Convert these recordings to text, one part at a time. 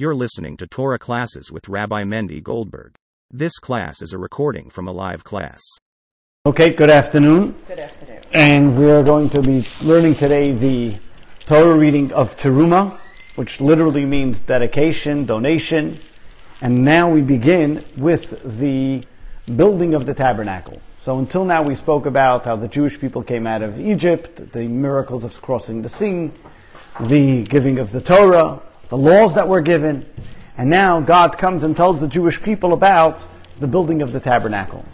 You're listening to Torah classes with Rabbi Mendy Goldberg. This class is a recording from a live class. Okay, good afternoon. Good afternoon. And we're going to be learning today the Torah reading of Teruma, which literally means dedication, donation. And now we begin with the building of the tabernacle. So until now we spoke about how the Jewish people came out of Egypt, the miracles of crossing the sea, the giving of the Torah, the laws that were given, and now God comes and tells the Jewish people about the building of the tabernacle.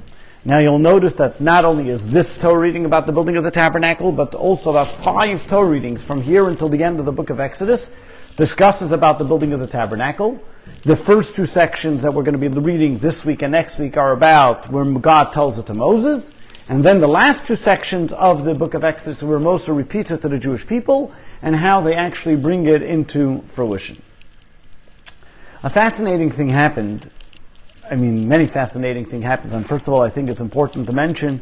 Now you'll notice that not only is this Torah reading about the building of the tabernacle, but also about five Torah readings from here until the end of the book of Exodus discusses about the building of the tabernacle. The first two sections that we're going to be reading this week and next week are about where God tells it to Moses. And then the last two sections of the book of Exodus where Moses repeats it to the Jewish people and how they actually bring it into fruition. A fascinating thing happened. I mean, many fascinating things happened. And first of all, I think it's important to mention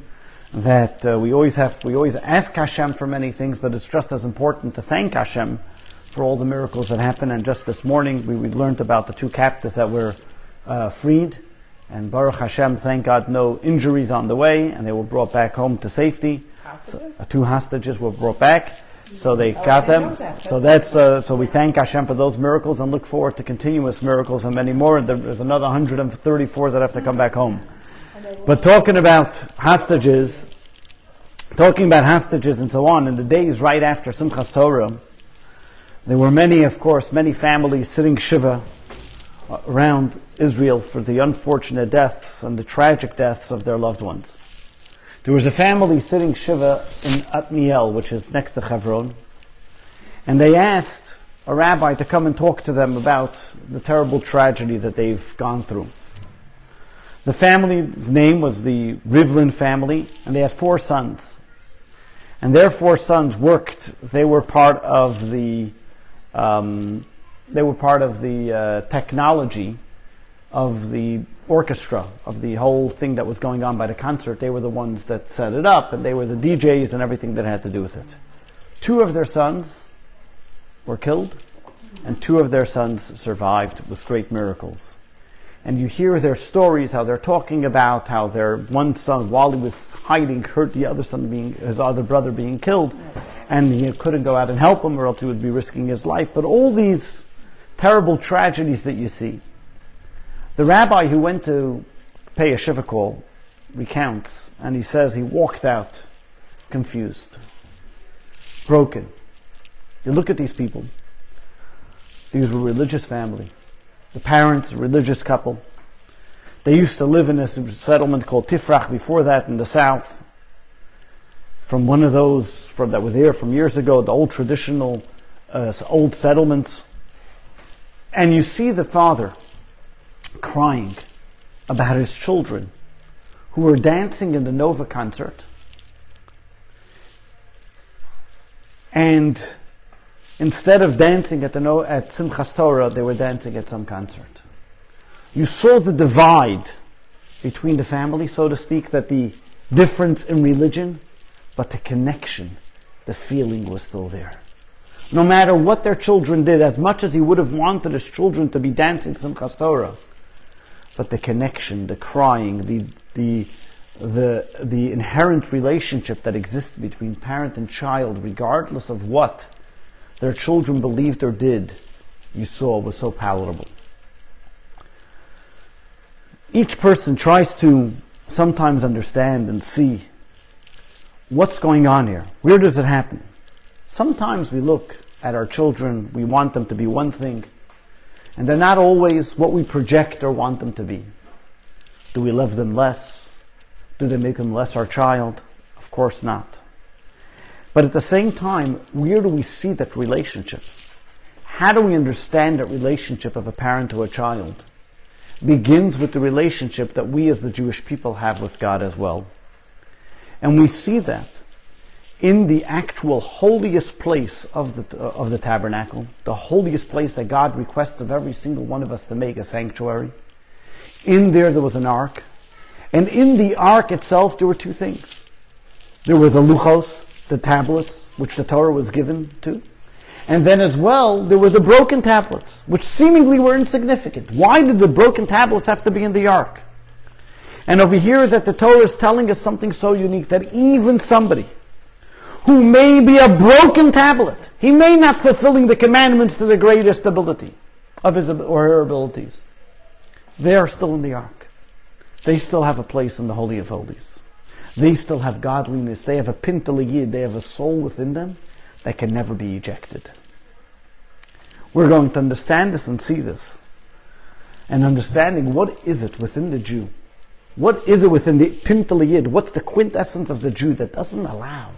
that uh, we always have, we always ask Hashem for many things, but it's just as important to thank Hashem for all the miracles that happen. And just this morning, we, we learned about the two captives that were uh, freed. And Baruch Hashem, thank God, no injuries on the way, and they were brought back home to safety. So, uh, two hostages were brought back, so they Oh, got them. that. So that's uh, so we thank Hashem for those miracles and look forward to continuous miracles and many more. There's another 134 that have to come back home. But talking about hostages, talking about hostages and so on, in the days right after Simchas Torah, there were many, of course, many families sitting shiva around Israel for the unfortunate deaths and the tragic deaths of their loved ones. There was a family sitting shiva in Atniel, which is next to Hebron, and they asked a rabbi to come and talk to them about the terrible tragedy that they've gone through. The family's name was the Rivlin family, and they had four sons. And their four sons worked. They were part of the um, they were part of the uh, technology of the orchestra of the whole thing that was going on by the concert. They were the ones that set it up, and they were the DJs and everything that had to do with it. Two of their sons were killed, and two of their sons survived with great miracles. And you hear their stories, how they're talking about how their one son, while he was hiding, hurt the other son being, his other brother being killed, and he couldn't go out and help him, or else he would be risking his life. But all these terrible tragedies that you see. The rabbi who went to pay a shiva call recounts, and he says he walked out confused, broken. You look at these people. These were religious family. The parents, a religious couple. They used to live in a settlement called Tifrach before that in the south. From one of those from, that were there from years ago, the old traditional, uh, old settlements. And you see the father crying about his children who were dancing in the Nova concert. And instead of dancing at, the no- at Simchas Torah, they were dancing at some concert. You saw the divide between the family, so to speak, that the difference in religion, but the connection, the feeling was still there. No matter what their children did, as much as he would have wanted his children to be dancing some Torah, but the connection, the crying, the, the, the, the inherent relationship that exists between parent and child, regardless of what their children believed or did, you saw was so palatable. Each person tries to sometimes understand and see what's going on here. Where does it happen? Sometimes we look at our children, we want them to be one thing, and they're not always what we project or want them to be. Do we love them less? Do they make them less our child? Of course not. But at the same time, where do we see that relationship? How do we understand that relationship of a parent to a child? Begins with the relationship that we as the Jewish people have with God as well. And we see that in the actual holiest place of the, uh, of the tabernacle, the holiest place that God requests of every single one of us to make a sanctuary. In there, there was an ark. And in the ark itself, there were two things. There were the luchos, the tablets, which the Torah was given to. And then as well, there were the broken tablets, which seemingly were insignificant. Why did the broken tablets have to be in the ark? And over here that the Torah is telling us something so unique that even somebody who may be a broken tablet, he may not fulfilling the commandments to the greatest ability of his or her abilities. They are still in the ark. They still have a place in the Holy of Holies. They still have godliness. They have a pintele Yid. They have a soul within them that can never be ejected. We're going to understand this and see this. And understanding what is it within the Jew? What is it within the pintele Yid? What's the quintessence of the Jew that doesn't allow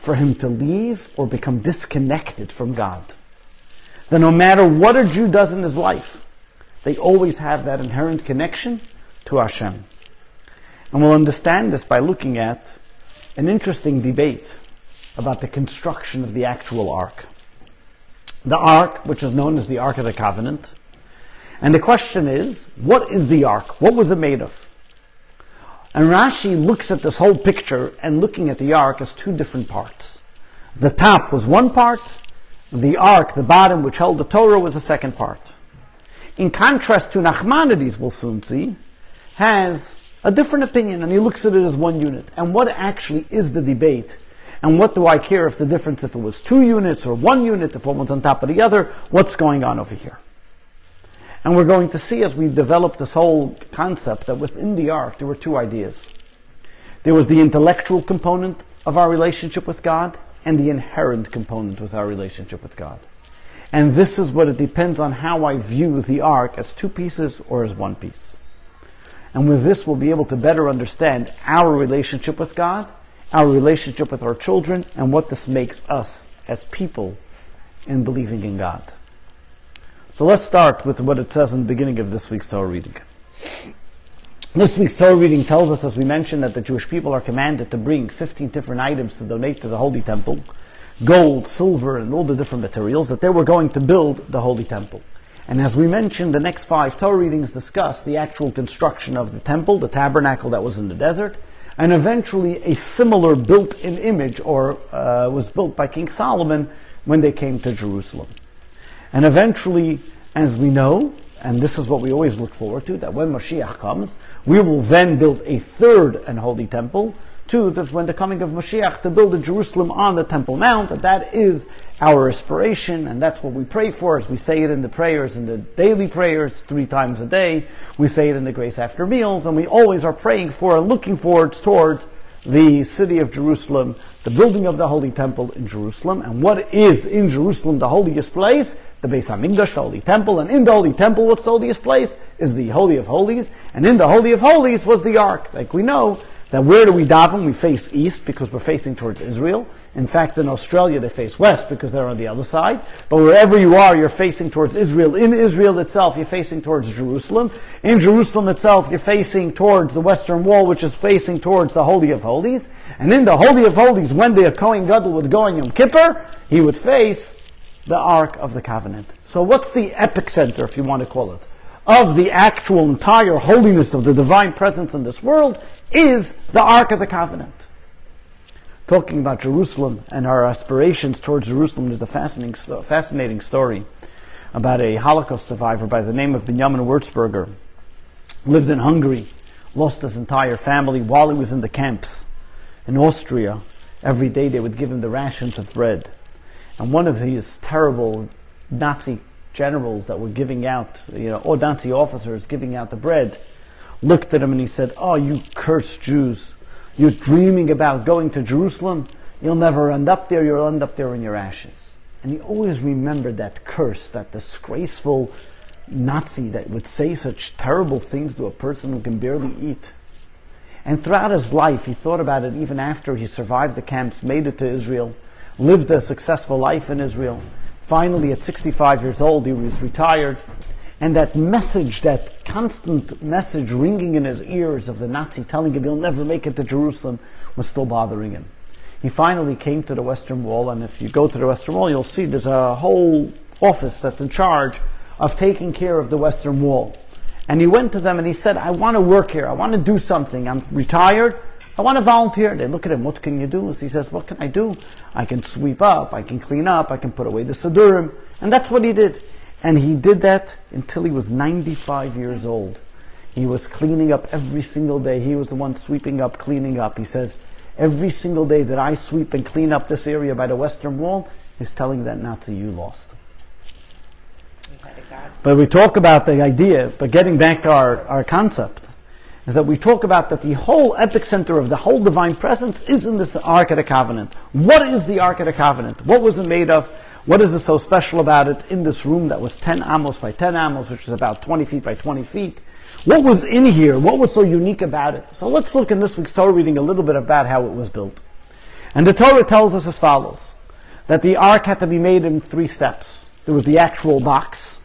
for him to leave or become disconnected from God? That no matter what a Jew does in his life, they always have that inherent connection to Hashem. And we'll understand this by looking at an interesting debate about the construction of the actual ark. The ark, which is known as the Ark of the Covenant. And the question is, what is the ark? What was it made of? And Rashi looks at this whole picture and looking at the ark as two different parts. The top was one part, the ark, the bottom, which held the Torah, was the second part. In contrast to Nachmanides, we'll soon see, has a different opinion and he looks at it as one unit. And what actually is the debate? And what do I care if the difference, if it was two units or one unit, if one was on top of the other, what's going on over here? And we're going to see as we develop this whole concept that within the ark there were two ideas. There was the intellectual component of our relationship with God and the inherent component with our relationship with God. And this is what it depends on how I view the ark as two pieces or as one piece. And with this, we'll be able to better understand our relationship with God, our relationship with our children, and what this makes us as people in believing in God. So let's start with what it says in the beginning of this week's Torah reading. This week's Torah reading tells us, as we mentioned, that the Jewish people are commanded to bring 15 different items to donate to the Holy Temple gold, silver, and all the different materials that they were going to build the Holy Temple. And as we mentioned, the next five Torah readings discuss the actual construction of the temple, the tabernacle that was in the desert, and eventually a similar built-in image or uh, was built by King Solomon when they came to Jerusalem. And eventually, as we know, and this is what we always look forward to, that when Mashiach comes, we will then build a third and holy temple, to that when the coming of Mashiach to build a Jerusalem on the Temple Mount, that that is our aspiration, and that's what we pray for as we say it in the prayers, in the daily prayers, three times a day. We say it in the grace after meals, and we always are praying for and looking forward towards the city of Jerusalem, the building of the Holy Temple in Jerusalem. And what is in Jerusalem the holiest place? The Beis Hamikdash, the Holy Temple. And in the Holy Temple, what's the holiest place? Is the Holy of Holies. And in the Holy of Holies was the Ark. Like we know, that where do we daven? We face east because we're facing towards Israel. In fact, in Australia, they face west because they're on the other side. But wherever you are, you're facing towards Israel. In Israel itself, you're facing towards Jerusalem. In Jerusalem itself, you're facing towards the western wall, which is facing towards the Holy of Holies. And in the Holy of Holies, when the Kohen Gadol would go in Yom Kippur, he would face the Ark of the Covenant. So what's the epicenter, if you want to call it? of the actual entire holiness of the divine presence in this world is the Ark of the Covenant. Talking about Jerusalem and our aspirations towards Jerusalem is a fascinating, fascinating story about a Holocaust survivor by the name of Benjamin Wurzberger. Lived in Hungary, lost his entire family while he was in the camps in Austria. Every day they would give him the rations of bread. And one of these terrible Nazi generals that were giving out, you know, or Nazi officers giving out the bread, looked at him and he said, Oh, you cursed Jews. You're dreaming about going to Jerusalem. You'll never end up there. You'll end up there in your ashes. And he always remembered that curse, that disgraceful Nazi that would say such terrible things to a person who can barely eat. And throughout his life, he thought about it even after he survived the camps, made it to Israel, lived a successful life in Israel. Finally, at 65 years old, he was retired. And that message, that constant message ringing in his ears of the Nazi telling him he'll never make it to Jerusalem, was still bothering him. He finally came to the Western Wall, and if you go to the Western Wall, you'll see there's a whole office that's in charge of taking care of the Western Wall. And he went to them and he said, I want to work here. I want to do something. I'm retired. I want to volunteer. They look at him, what can you do? So he says, what can I do? I can sweep up, I can clean up, I can put away the Sidurim. And that's what he did. And he did that until he was 95 years old. He was cleaning up every single day. He was the one sweeping up, cleaning up. He says, every single day that I sweep and clean up this area by the western wall is telling that Nazi you lost. But we talk about the idea, but getting back to our, our concept, is that we talk about that the whole epicenter of the whole divine presence is in this Ark of the Covenant. What is the Ark of the Covenant? What was it made of? What is it so special about it in this room that was 10 amos by 10 amos, which is about 20 feet by 20 feet? What was in here? What was so unique about it? So let's look in this week's Torah reading a little bit about how it was built. And the Torah tells us as follows that the ark had to be made in three steps. There was the actual box,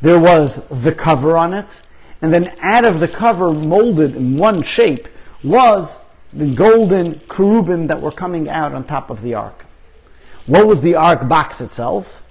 there was the cover on it, and then out of the cover, molded in one shape, was the golden cherubim that were coming out on top of the ark. What was the ark box itself?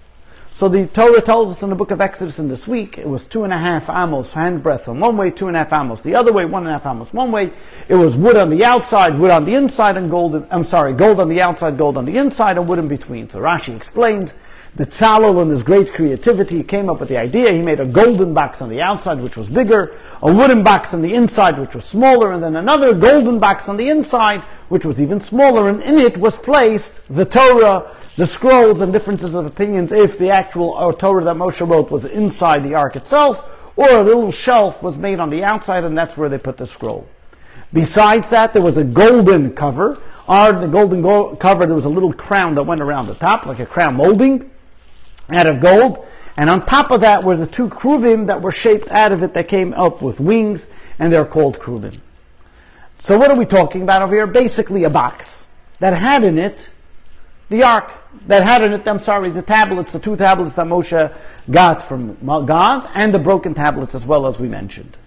So the Torah tells us in the book of Exodus in this week, it was two and a half amos, handbreadth on one way, two and a half amos the other way, one and a half amos one way. It was wood on the outside, wood on the inside, and gold, I'm sorry, gold on the outside, gold on the inside, and wood in between. So Rashi explains Betzalel, in his great creativity, came up with the idea. He made a golden box on the outside, which was bigger, a wooden box on the inside, which was smaller, and then another golden box on the inside, which was even smaller, and in it was placed the Torah, the scrolls, and differences of opinions if the actual uh, Torah that Moshe wrote was inside the ark itself, or a little shelf was made on the outside, and that's where they put the scroll. Besides that, there was a golden cover. On the golden go- cover, there was a little crown that went around the top, like a crown molding out of gold. And on top of that were the two kruvim that were shaped out of it that came up with wings, and they're called kruvim. So what are we talking about over here? Basically a box that had in it the ark, that had in it, I'm sorry, the tablets, the two tablets that Moshe got from God, and the broken tablets as well as we mentioned.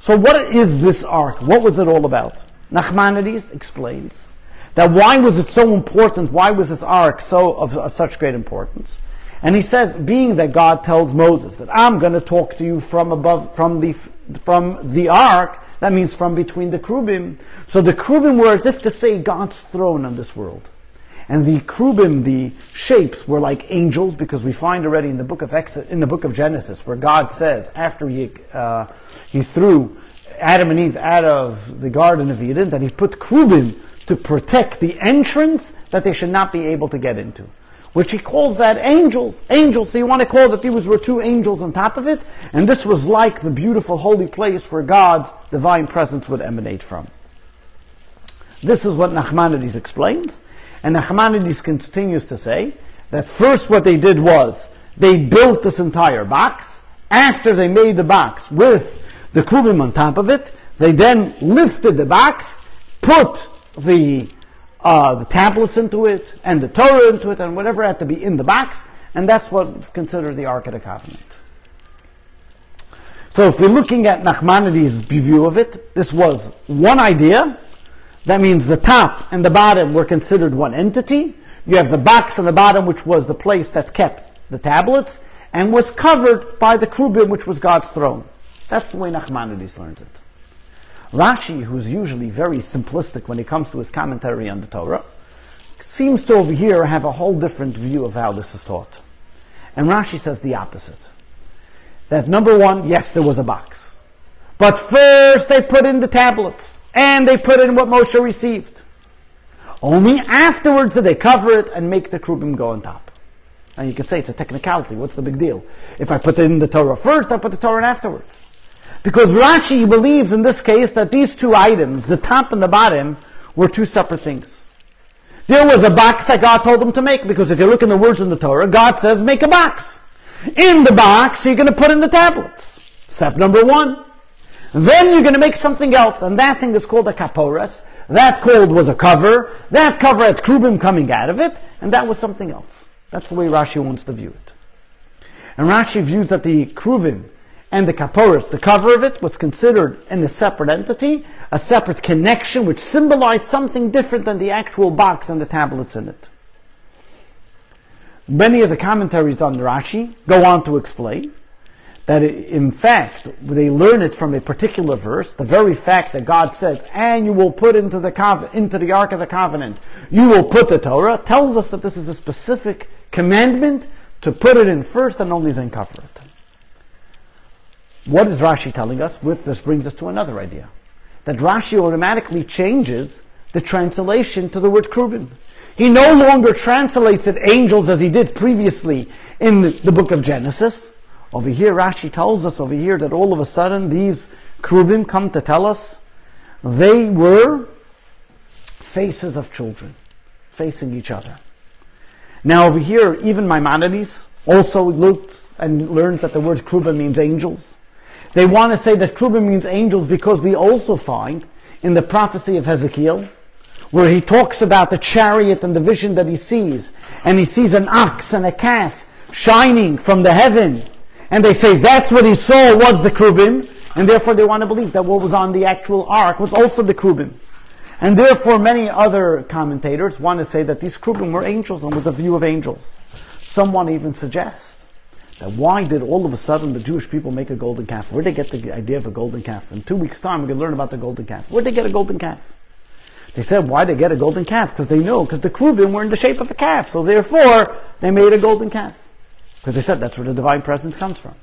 So what is this ark? What was it all about? Nachmanides explains that why was it so important? Why was this ark so of, of such great importance? And he says, being that God tells Moses that I'm going to talk to you from above, from the, from the ark, that means from between the Krubim. So the Krubim were as if to say God's throne on this world. And the Krubim, the shapes, were like angels because we find already in the book of Exodus, in the book of Genesis where God says after he, uh, he threw Adam and Eve out of the Garden of Eden that he put Krubim to protect the entrance that they should not be able to get into which he calls that angels. Angels. So you want to call that these were two angels on top of it? And this was like the beautiful holy place where God's divine presence would emanate from. This is what Nachmanides explains. And Nachmanides continues to say that first what they did was they built this entire box. After they made the box with the krubim on top of it, they then lifted the box, put the uh, the tablets into it, and the Torah into it, and whatever had to be in the box, and that's what's considered the Ark of the Covenant. So if we're looking at Nachmanides' view of it, this was one idea. That means the top and the bottom were considered one entity. You have the box on the bottom, which was the place that kept the tablets, and was covered by the Krubim, which was God's throne. That's the way Nachmanides learns it. Rashi, who's usually very simplistic when it comes to his commentary on the Torah, seems to over here have a whole different view of how this is taught. And Rashi says the opposite. That number one, yes, there was a box. But first they put in the tablets, and they put in what Moshe received. Only afterwards did they cover it and make the krubim go on top. And you could say it's a technicality. What's the big deal? If I put in the Torah first, I put the Torah in afterwards. Because Rashi believes in this case that these two items, the top and the bottom, were two separate things. There was a box that God told him to make, because if you look in the words in the Torah, God says, make a box. In the box, you're going to put in the tablets. Step number one. Then you're going to make something else, and that thing is called a kaporas. That called was a cover. That cover had krubim coming out of it, and that was something else. That's the way Rashi wants to view it. And Rashi views that the kruvim and the kaporis, the cover of it, was considered in a separate entity, a separate connection which symbolized something different than the actual box and the tablets in it. Many of the commentaries on Rashi go on to explain that in fact they learn it from a particular verse, the very fact that God says, "And you will put into the into the ark of the covenant, you will put the Torah," tells us that this is a specific commandment to put it in first and only then cover it. What is Rashi telling us? With this brings us to another idea, that Rashi automatically changes the translation to the word krubim. He no longer translates it angels as he did previously in the book of Genesis over here, Rashi tells us over here that all of a sudden these Krubim come to tell us they were faces of children facing each other. Now over here, even Maimonides also looks and learns that the word Krubim means angels. They want to say that Krubim means angels because we also find in the prophecy of Hezekiel, where he talks about the chariot and the vision that he sees, and he sees an ox and a calf shining from the heaven, and they say that's what he saw was the Krubim, and therefore they want to believe that what was on the actual ark was also the Krubim. And therefore many other commentators want to say that these Krubim were angels and was a view of angels. Someone even suggests why did all of a sudden the Jewish people make a golden calf? Where did they get the idea of a golden calf? In two weeks' time, we're going to learn about the golden calf. Where did they get a golden calf? They said, why did they get a golden calf? Because they know, because the Krubim were in the shape of a calf. So therefore, they made a golden calf. Because they said that's where the divine presence comes from.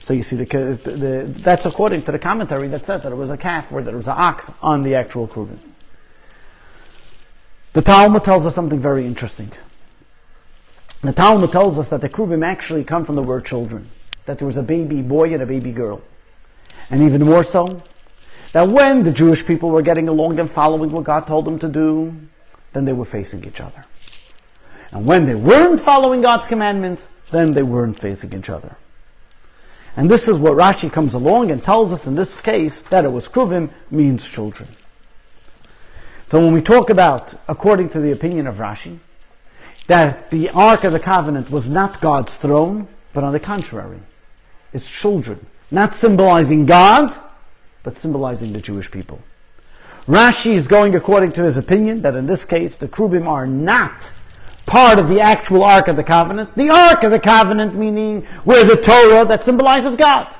So you see, the, the, that's according to the commentary that says that it was a calf, where there was an ox on the actual Krubim. The Talmud tells us something very interesting. The Talmud tells us that the Krubim actually come from the word children, that there was a baby boy and a baby girl. And even more so, that when the Jewish people were getting along and following what God told them to do, then they were facing each other. And when they weren't following God's commandments, then they weren't facing each other. And this is what Rashi comes along and tells us in this case that it was Kruvim means children. So when we talk about, according to the opinion of Rashi, that the Ark of the Covenant was not God's throne, but on the contrary, it's children, not symbolizing God, but symbolizing the Jewish people. Rashi is going according to his opinion that in this case the Krubim are not part of the actual Ark of the Covenant. The Ark of the Covenant meaning where the Torah that symbolizes God.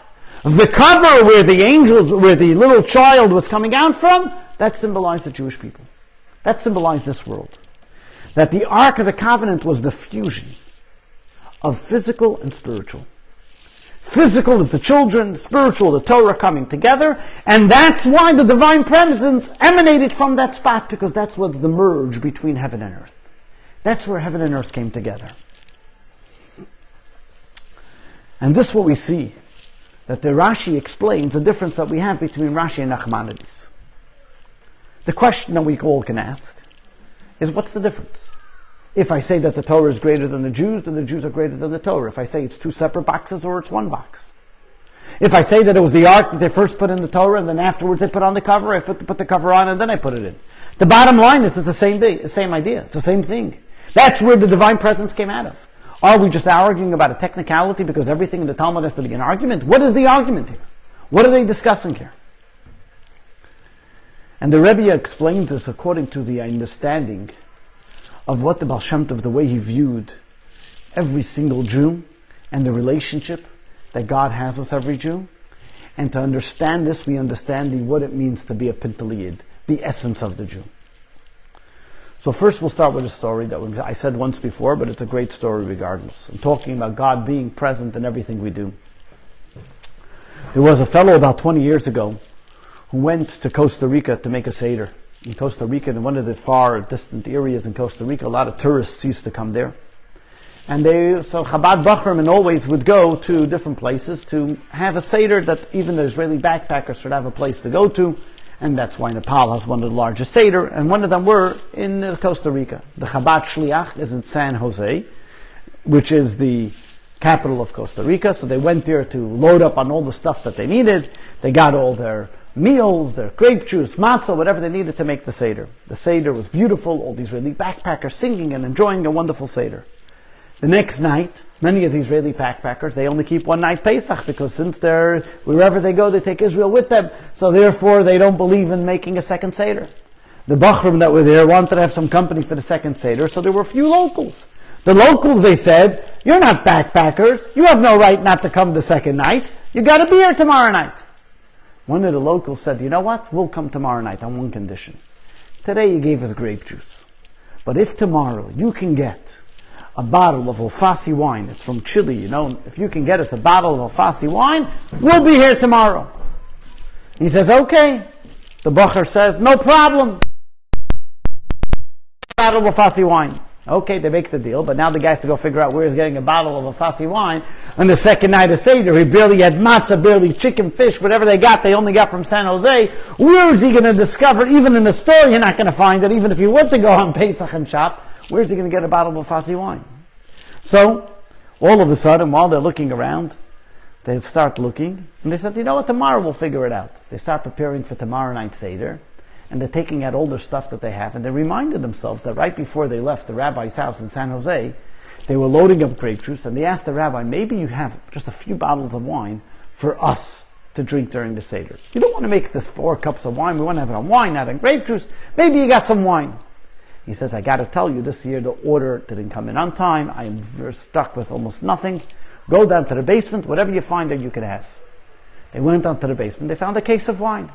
The cover where the angels, where the little child was coming out from, that symbolized the Jewish people. That symbolized this world. That the Ark of the Covenant was the fusion of physical and spiritual. Physical is the children, spiritual, the Torah coming together, and that's why the divine presence emanated from that spot, because that's what's the merge between heaven and earth. That's where heaven and earth came together. And this is what we see, that the Rashi explains the difference that we have between Rashi and Nachmanides. The question that we all can ask is what's the difference? If I say that the Torah is greater than the Jews, then the Jews are greater than the Torah. If I say it's two separate boxes or it's one box. If I say that it was the ark that they first put in the Torah and then afterwards they put on the cover, I put the, put the cover on and then I put it in. The bottom line is it's the same, the same idea. It's the same thing. That's where the divine presence came out of. Are we just arguing about a technicality because everything in the Talmud has to be an argument? What is the argument here? What are they discussing here? And the Rebbe explained this according to the understanding of what the Baal Shem Tov, the way he viewed every single Jew and the relationship that God has with every Jew. And to understand this, we understand what it means to be a Pintele Yid, the essence of the Jew. So first we'll start with a story that I said once before, but it's a great story regardless. I'm talking about God being present in everything we do. There was a fellow about 20 years ago who went to Costa Rica to make a Seder. In Costa Rica, in one of the far distant areas in Costa Rica, a lot of tourists used to come there. And they, so Chabad and always would go to different places to have a Seder that even the Israeli backpackers should have a place to go to and that's why Nepal has one of the largest Seder, and one of them were in Costa Rica. The Chabad Shliach is in San Jose, which is the capital of Costa Rica, so they went there to load up on all the stuff that they needed. They got all their meals, their grape juice, matzah, whatever they needed to make the Seder. The Seder was beautiful, all these Israeli backpackers singing and enjoying a wonderful Seder. The next night, many of the Israeli backpackers, they only keep one night Pesach because since they're, wherever they go, they take Israel with them. So therefore, they don't believe in making a second Seder. The Bachrim that were there wanted to have some company for the second Seder, so there were a few locals. The locals, they said, You're not backpackers. You have no right not to come the second night. You got to be here tomorrow night. One of the locals said, You know what? We'll come tomorrow night on one condition. Today you gave us grape juice. But if tomorrow you can get a bottle of Alfasi wine, it's from Chile, you know, if you can get us a bottle of Alfasi wine, we'll be here tomorrow. He says, Okay. The Bacher says, No problem. Bottle of Alfasi wine. Okay, they make the deal, but now the guy has to go figure out where he's getting a bottle of Alfasi wine. On the second night of Seder, he barely had matzah, barely chicken, fish, whatever they got, they only got from San Jose. Where is he going to discover, even in the store, you're not going to find it, even if you went to go on Pesach and shop, where's he going to get a bottle of Alfasi wine? So, all of a sudden, while they're looking around, they start looking, and they said, you know what, tomorrow we'll figure it out. They start preparing for tomorrow night Seder and they're taking out all their stuff that they have, and they reminded themselves that right before they left the rabbi's house in San Jose, they were loading up grape juice, and they asked the rabbi, maybe you have just a few bottles of wine for us to drink during the Seder. You don't want to make this four cups of wine, we want to have it on wine, not on grape juice. Maybe you got some wine. He says, I got to tell you, this year the order didn't come in on time. I am stuck with almost nothing. Go down to the basement, whatever you find that you can have. They went down to the basement, they found a case of wine.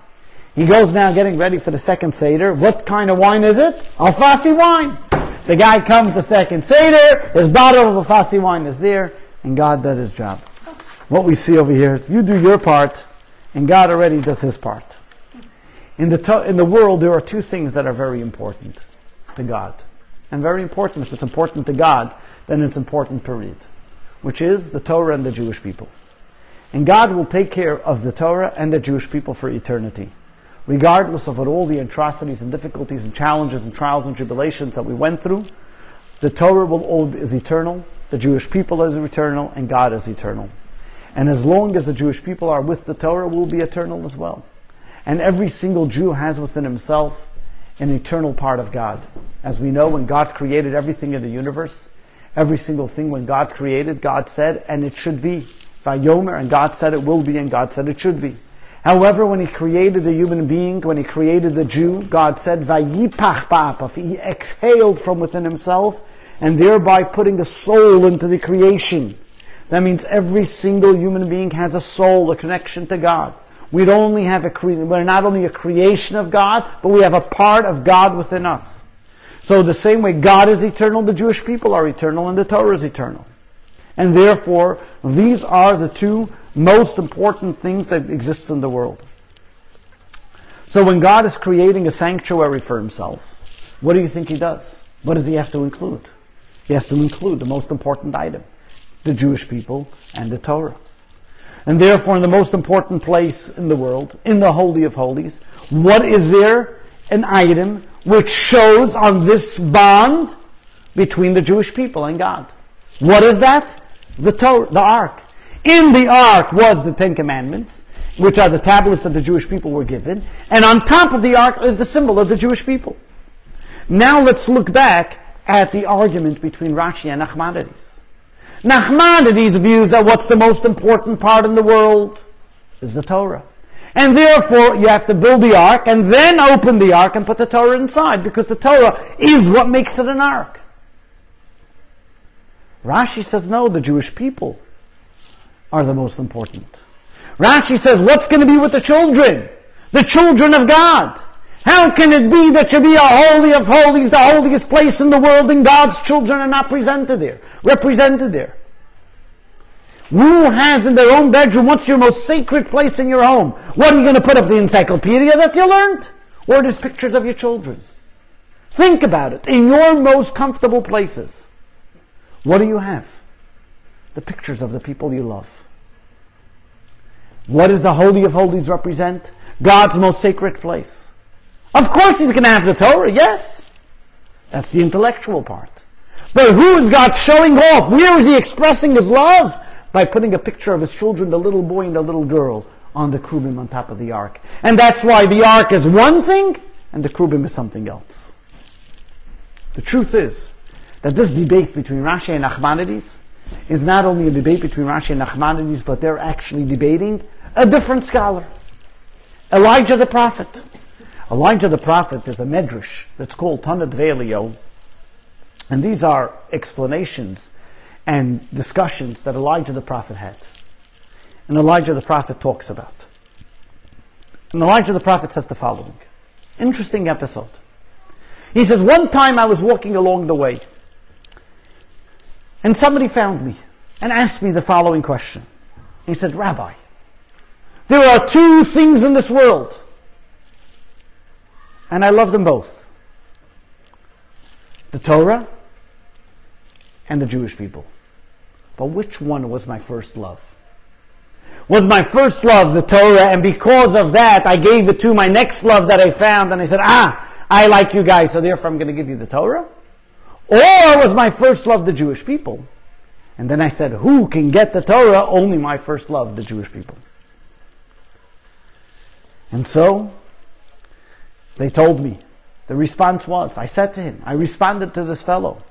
He goes now getting ready for the second Seder. What kind of wine is it? Alfasi wine. The guy comes the second Seder, his bottle of Alfasi wine is there, and God did his job. What we see over here is you do your part, and God already does his part. In the, to- in the world, there are two things that are very important to God. And very important, if it's important to God, then it's important, to period. Which is the Torah and the Jewish people. And God will take care of the Torah and the Jewish people for eternity regardless of what all the atrocities and difficulties and challenges and trials and tribulations that we went through, the Torah will all is eternal, the Jewish people is eternal, and God is eternal. And as long as the Jewish people are with the Torah, will be eternal as well. And every single Jew has within himself an eternal part of God. As we know, when God created everything in the universe, every single thing when God created, God said, and it should be. Vayomer, and God said it will be, and God said it should be. However, when he created the human being, when he created the Jew, God said, Vayipach ba'apav. He exhaled from within himself and thereby putting a soul into the creation. That means every single human being has a soul, a connection to God. We only have a cre- we're not only a creation of God, but we have a part of God within us. So the same way God is eternal, the Jewish people are eternal, and the Torah is eternal. And therefore, these are the two most important things that exists in the world. So when God is creating a sanctuary for himself, what do you think he does? What does he have to include? He has to include the most important item, the Jewish people and the Torah. And therefore, in the most important place in the world, in the Holy of Holies, what is there? An item which shows on this bond between the Jewish people and God. What is that? The Torah, the Ark. In the ark was the Ten Commandments, which are the tablets that the Jewish people were given, and on top of the ark is the symbol of the Jewish people. Now let's look back at the argument between Rashi and Nachmanides. Nachmanides views that what's the most important part in the world is the Torah. And therefore, you have to build the ark and then open the ark and put the Torah inside because the Torah is what makes it an ark. Rashi says no, the Jewish people are the most important. Rashi says, what's going to be with the children? The children of God. How can it be that should be a holy of holies, the holiest place in the world, and God's children are not presented there, represented there? Who has in their own bedroom, what's your most sacred place in your home? What are you going to put up the encyclopedia that you learned? Or just pictures of your children? Think about it. In your most comfortable places, what do you have? the pictures of the people you love. What does the Holy of Holies represent? God's most sacred place. Of course, he's going to have the Torah, yes. That's the intellectual part. But who is God showing off? Where is he expressing his love? By putting a picture of his children, the little boy and the little girl, on the Krubim on top of the ark. And that's why the ark is one thing and the Krubim is something else. The truth is that this debate between Rashi and Nachmanides is not only a debate between Rashi and Nachmanides, but they're actually debating a different scholar. Elijah the prophet. Elijah the prophet, there's a medrash that's called Tanat Velio, and these are explanations and discussions that Elijah the prophet had. And Elijah the prophet talks about. And Elijah the prophet says the following interesting episode. He says, One time I was walking along the way, and somebody found me and asked me the following question. He said, Rabbi, there are two things in this world, and I love them both the Torah and the Jewish people. But which one was my first love? Was my first love the Torah, and because of that, I gave it to my next love that I found, and I said, Ah, I like you guys, so therefore I'm going to give you the Torah? Or was my first love the Jewish people? And then I said, Who can get the Torah? Only my first love, the Jewish people. And so, they told me. The response was, I said to him, I responded to this fellow.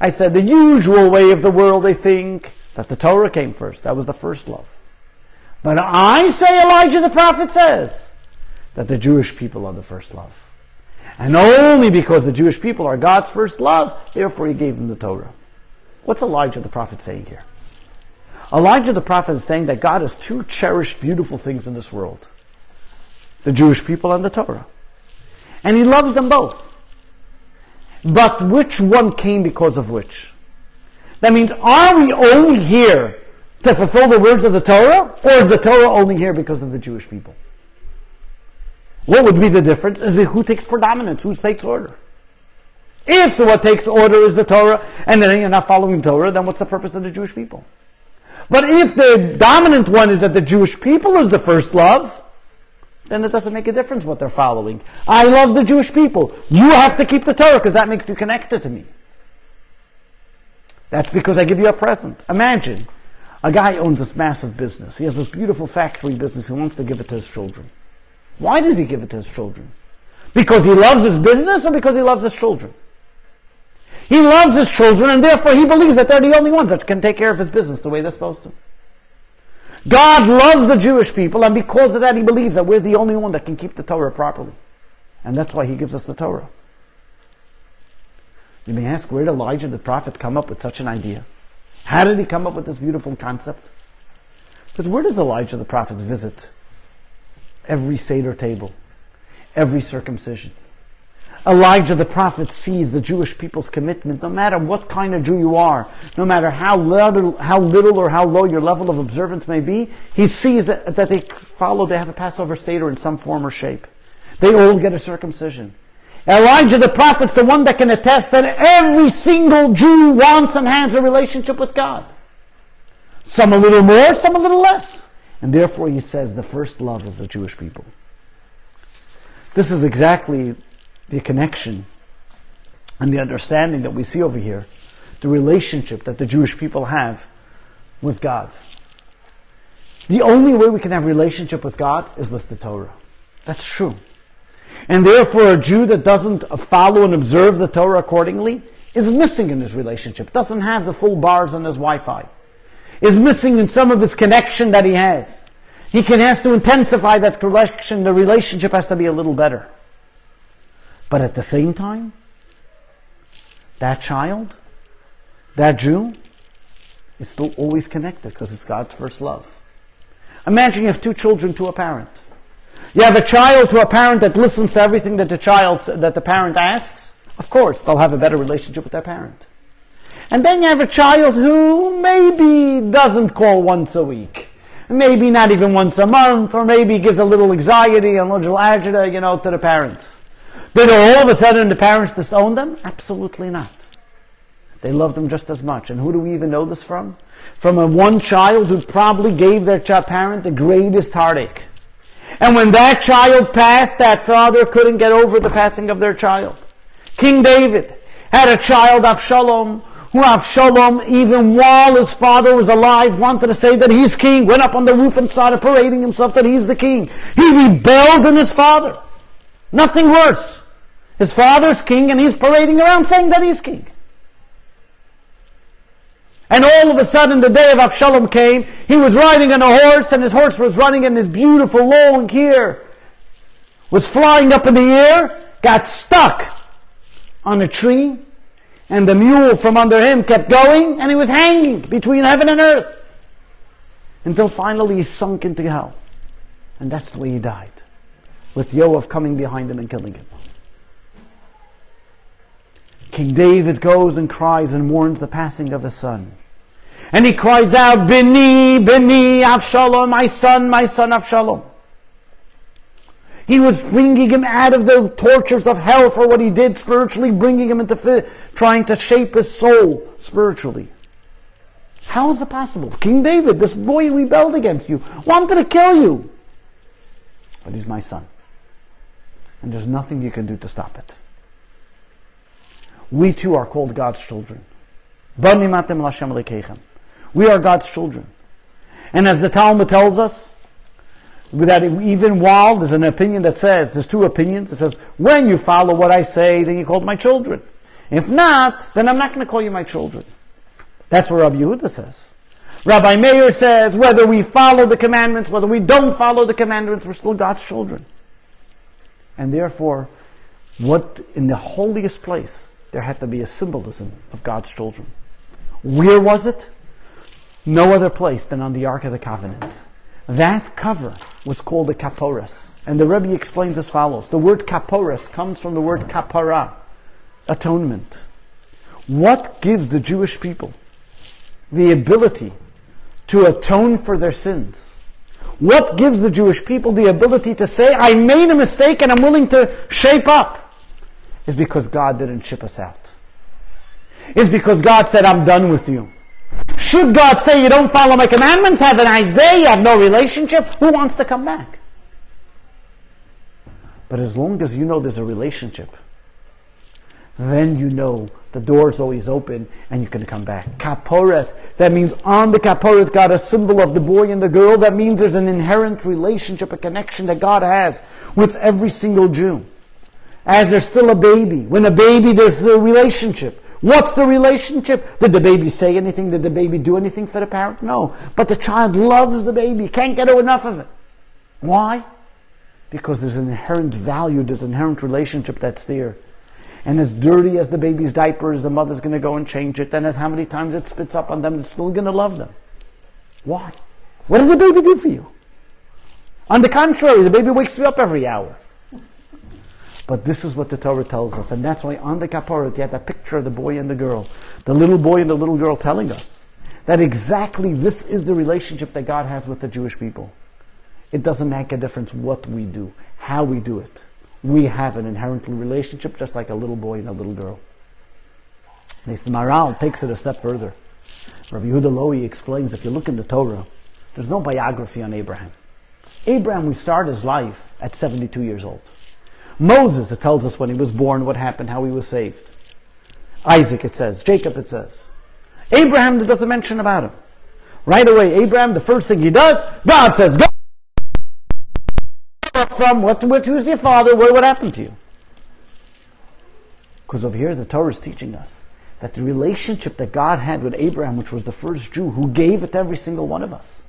I said, the usual way of the world, they think that the Torah came first. That was the first love. But I say, Elijah the prophet says, that the Jewish people are the first love. And only because the Jewish people are God's first love, therefore he gave them the Torah. What's Elijah the prophet saying here? Elijah the prophet is saying that God has two cherished, beautiful things in this world the Jewish people and the Torah. And he loves them both. But which one came because of which? That means, are we only here to fulfill the words of the Torah, or is the Torah only here because of the Jewish people? What would be the difference? Is who takes predominance, who takes order? If what takes order is the Torah, and then you're not following the Torah, then what's the purpose of the Jewish people? But if the dominant one is that the Jewish people is the first love, then it doesn't make a difference what they're following. I love the Jewish people. You have to keep the Torah because that makes you connected to me. That's because I give you a present. Imagine a guy owns this massive business. He has this beautiful factory business. He wants to give it to his children. Why does he give it to his children? Because he loves his business or because he loves his children? He loves his children and therefore he believes that they're the only ones that can take care of his business the way they're supposed to. God loves the Jewish people, and because of that, He believes that we're the only one that can keep the Torah properly. And that's why He gives us the Torah. You may ask, where did Elijah the prophet come up with such an idea? How did he come up with this beautiful concept? Because where does Elijah the prophet visit? Every Seder table, every circumcision, Elijah the prophet sees the Jewish people's commitment, no matter what kind of Jew you are, no matter how little, how little or how low your level of observance may be, he sees that, that they follow, they have a Passover Seder in some form or shape. They all get a circumcision. Elijah the prophet's the one that can attest that every single Jew wants and has a relationship with God. Some a little more, some a little less. And therefore he says the first love is the Jewish people. This is exactly the connection and the understanding that we see over here, the relationship that the Jewish people have with God. The only way we can have relationship with God is with the Torah. That's true. And therefore, a Jew that doesn't follow and observe the Torah accordingly is missing in his relationship, doesn't have the full bars on his Wi-Fi, is missing in some of his connection that he has. He can has to intensify that connection. The relationship has to be a little better. But at the same time, that child, that Jew, is still always connected because it's God's first love. Imagine you have two children to a parent. You have a child to a parent that listens to everything that the child that the parent asks. Of course, they'll have a better relationship with their parent. And then you have a child who maybe doesn't call once a week. Maybe not even once a month, or maybe gives a little anxiety and a little agita, you know, to the parents. Did all of a sudden the parents disown them? Absolutely not. They love them just as much. And who do we even know this from? From a one child who probably gave their parent the greatest heartache. And when that child passed, that father couldn't get over the passing of their child. King David had a child, Avshalom, who Avshalom, even while his father was alive, wanted to say that he's king, went up on the roof and started parading himself that he's the king. He rebelled in his father. Nothing worse. His father's king and he's parading around saying that he's king. And all of a sudden, the day of Avshalom came. He was riding on a horse, and his horse was running, and his beautiful long hair was flying up in the air, got stuck on a tree, And the mule from under him kept going, and he was hanging between heaven and earth. Until finally he sunk into hell. And that's the way he died. With Yoav coming behind him and killing him. King David goes and cries and mourns the passing of his son. And he cries out, Beni, Beni, Avshalom, my son, my son Avshalom. He was bringing him out of the tortures of hell for what he did spiritually, bringing him into trying to shape his soul spiritually. How is it possible? King David, this boy rebelled against you, wanted to kill you. But he's my son. And there's nothing you can do to stop it. We too are called God's children. We are God's children. And as the Talmud tells us, that even while there's an opinion that says, there's two opinions, it says, when you follow what I say, then you called my children. If not, then I'm not going to call you my children. That's what Rabbi Yehuda says. Rabbi Meir says, whether we follow the commandments, whether we don't follow the commandments, we're still God's children. And therefore, what in the holiest place, there had to be a symbolism of God's children. Where was it? No other place than on the Ark of the Covenant. That cover was called a kaporas. And the Rebbe explains as follows. The word kaporas comes from the word kapara, atonement. What gives the Jewish people the ability to atone for their sins? What gives the Jewish people the ability to say, I made a mistake and I'm willing to shape up? Is because God didn't ship us out. Is because God said, I'm done with you. Should God say you don't follow my commandments, have a nice day, you have no relationship, who wants to come back? But as long as you know there's a relationship, then you know the door is always open and you can come back. Kaporet, that means on the kaporet, God, a symbol of the boy and the girl. That means there's an inherent relationship, a connection that God has with every single Jew. As there's still a baby. When a baby, there's a relationship. What's the relationship? Did the baby say anything? Did the baby do anything for the parent? No. But the child loves the baby, can't get enough of it. Why? Because there's an inherent value, there's an inherent relationship that's there. And as dirty as the baby's diaper is, the mother's going to go and change it. And as how many times it spits up on them, it's still going to love them. Why? What does the baby do for you? On the contrary, the baby wakes you up every hour. But this is what the Torah tells us. And that's why on the Kapparat you have that picture of the boy and the girl. The little boy and the little girl telling us that exactly this is the relationship that God has with the Jewish people. It doesn't make a difference what we do, how we do it. We have an inherent relationship just like a little boy and a little girl. This Maharal takes it a step further. Rabbi Yehuda Lowy explains if you look in the Torah, there's no biography on Abraham. Abraham, we start his life at 72 years old. Moses, it tells us when he was born, what happened, how he was saved. Isaac, it says. Jacob, it says. Abraham, it doesn't mention about him. Right away, Abraham, the first thing he does, God says, go from what, what who's your father? What, what happened to you? Because over here, the Torah is teaching us that the relationship that God had with Abraham, which was the first Jew who gave it to every single one of us,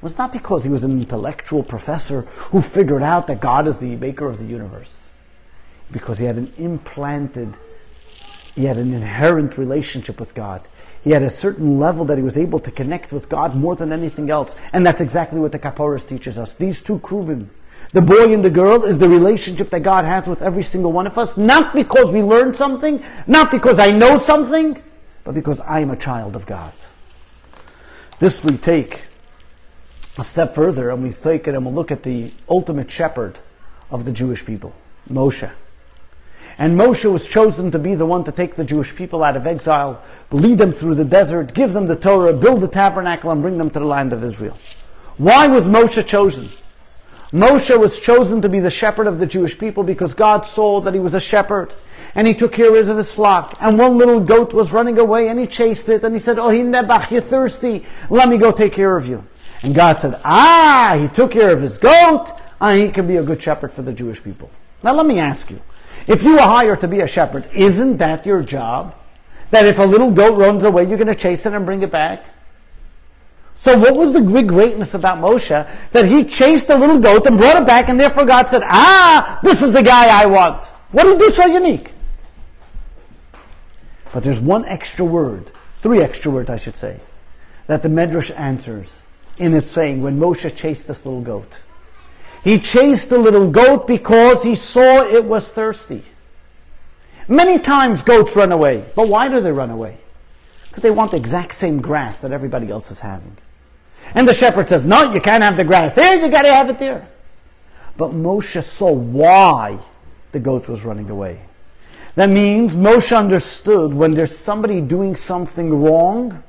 was not because he was an intellectual professor who figured out that God is the maker of the universe because he had an implanted, he had an inherent relationship with God. He had a certain level that he was able to connect with God more than anything else. And that's exactly what the Kapparas teaches us. These two Kruvim, the boy and the girl, is the relationship that God has with every single one of us. Not because we learned something, not because I know something, but because I am a child of God. This we take a step further and we take it and we'll look at the ultimate shepherd of the Jewish people, Moshe. And Moshe was chosen to be the one to take the Jewish people out of exile, lead them through the desert, give them the Torah, build the tabernacle, and bring them to the land of Israel. Why was Moshe chosen? Moshe was chosen to be the shepherd of the Jewish people because God saw that he was a shepherd and he took care of his flock. And one little goat was running away and he chased it and he said, Oh, Nebach, you're thirsty. Let me go take care of you. And God said, Ah, he took care of his goat and he can be a good shepherd for the Jewish people. Now let me ask you, if you were hired to be a shepherd, isn't that your job? That if a little goat runs away, you're going to chase it and bring it back? So what was the big greatness about Moshe? That he chased a little goat and brought it back, and therefore God said, Ah, this is the guy I want. What did he do so unique? But there's one extra word, three extra words, I should say, that the Medrash answers in its saying when Moshe chased this little goat. He chased the little goat because he saw it was thirsty. Many times goats run away, but why do they run away? Because they want the exact same grass that everybody else is having. And the shepherd says, No, you can't have the grass there, you gotta have it there. But Moshe saw why the goat was running away. That means Moshe understood when there's somebody doing something wrong,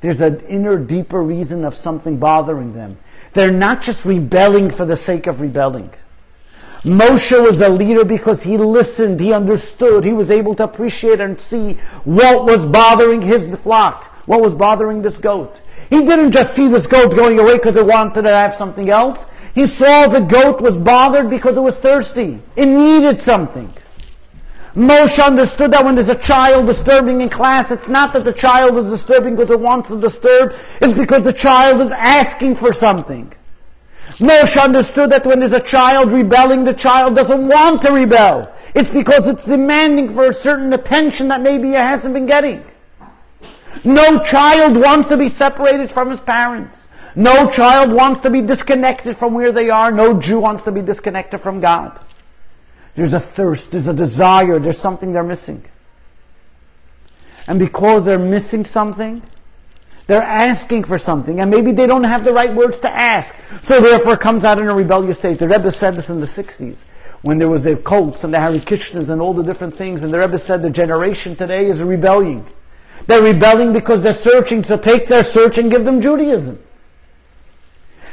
there's an inner, deeper reason of something bothering them. They're not just rebelling for the sake of rebelling. Moshe was a leader because he listened, he understood, he was able to appreciate and see what was bothering his flock, what was bothering this goat. He didn't just see this goat going away because it wanted to have something else. He saw the goat was bothered because it was thirsty. It needed something. Moshe understood that when there's a child disturbing in class, it's not that the child is disturbing because it wants to disturb, it's because the child is asking for something. Moshe understood that when there's a child rebelling, the child doesn't want to rebel. It's because it's demanding for a certain attention that maybe it hasn't been getting. No child wants to be separated from his parents. No child wants to be disconnected from where they are. No Jew wants to be disconnected from God. There's a thirst, there's a desire, there's something they're missing. And because they're missing something, they're asking for something, and maybe they don't have the right words to ask. So therefore comes out in a rebellious state. The Rebbe said this in the 60s, when there was the cults and the Hare Krishnas and all the different things, and the Rebbe said the generation today is rebelling. They're rebelling because they're searching, so take their search and give them Judaism.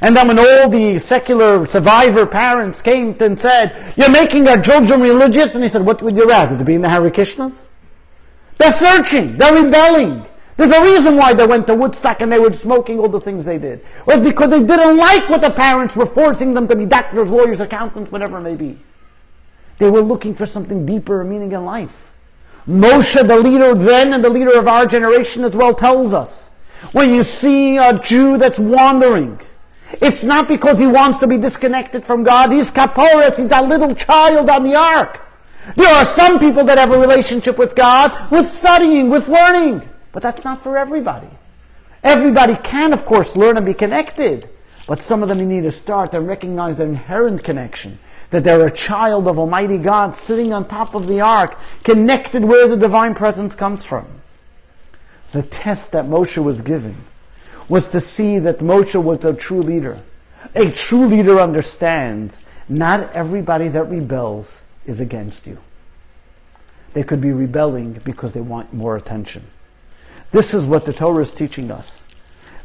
And then when all the secular survivor parents came and said, You're making our children religious, and he said, What would you rather, to be in the Hare Krishnas? They're searching, they're rebelling. There's a reason why they went to Woodstock and they were smoking all the things they did. It was because they didn't like what the parents were forcing them to be doctors, lawyers, accountants, whatever it may be. They were looking for something deeper, meaning in life. Moshe, the leader then and the leader of our generation as well, tells us when you see a Jew that's wandering, it's not because he wants to be disconnected from God. He's kaporetz. He's that little child on the ark. There are some people that have a relationship with God with studying, with learning. But that's not for everybody. Everybody can, of course, learn and be connected. But some of them need to start and recognize their inherent connection that they're a child of Almighty God sitting on top of the ark, connected where the divine presence comes from. The test that Moshe was given was to see that Moshe was a true leader. A true leader understands not everybody that rebels is against you. They could be rebelling because they want more attention. This is what the Torah is teaching us.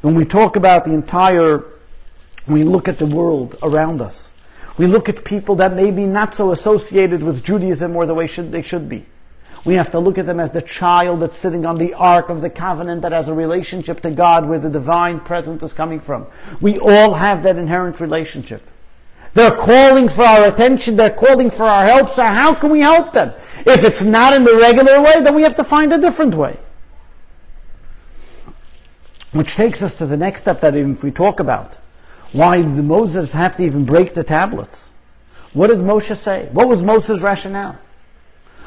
When we talk about the entire, we look at the world around us, we look at people that may be not so associated with Judaism or the way should, they should be. We have to look at them as the child that's sitting on the ark of the covenant that has a relationship to God where the divine presence is coming from. We all have that inherent relationship. They're calling for our attention, they're calling for our help, so how can we help them? If it's not in the regular way, then we have to find a different way. Which takes us to the next step that even if we talk about. Why did Moses have to even break the tablets? What did Moshe say? What was Moses' rationale?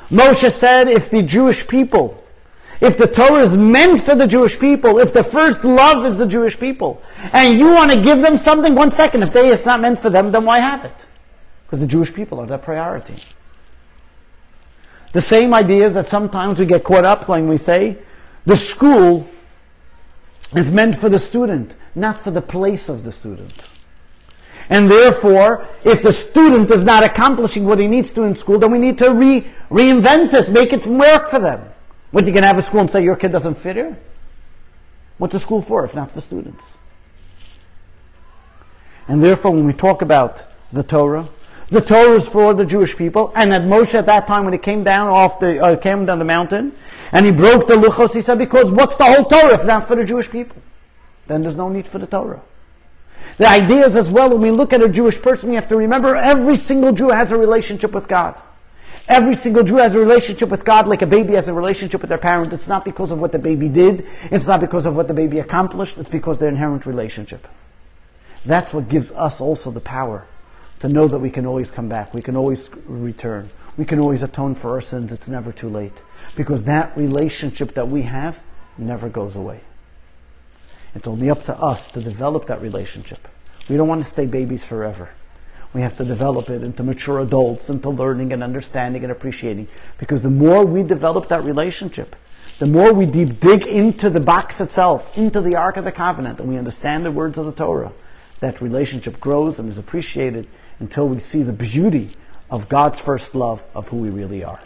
Moshe said if the Jewish people, if the Torah is meant for the Jewish people, if the first love is the Jewish people, and you want to give them something, one second, if they, it's not meant for them, then why have it? Because the Jewish people are their priority. The same idea is that sometimes we get caught up when we say the school is meant for the student, not for the place of the student. And therefore, if the student is not accomplishing what he needs to in school, then we need to re- reinvent it, make it work for them. What, you can have a school and say your kid doesn't fit here? What's a school for if not for students? And therefore, when we talk about the Torah, the Torah is for the Jewish people, and at Moshe at that time when he came down off the uh, came down the mountain, and he broke the luchos, he said, "Because what's the whole Torah if not for the Jewish people? Then there's no need for the Torah." The idea is as well when we look at a Jewish person, we have to remember every single Jew has a relationship with God. Every single Jew has a relationship with God like a baby has a relationship with their parent. It's not because of what the baby did. It's not because of what the baby accomplished. It's because their inherent relationship. That's what gives us also the power to know that we can always come back, we can always return, We can always atone for our sins. It's never too late. Because that relationship that we have never goes away. It's only up to us to develop that relationship. We don't want to stay babies forever. We have to develop it into mature adults, into learning and understanding and appreciating. Because the more we develop that relationship, the more we deep dig into the box itself, into the Ark of the Covenant, and we understand the words of the Torah, that relationship grows and is appreciated until we see the beauty of God's first love of who we really are.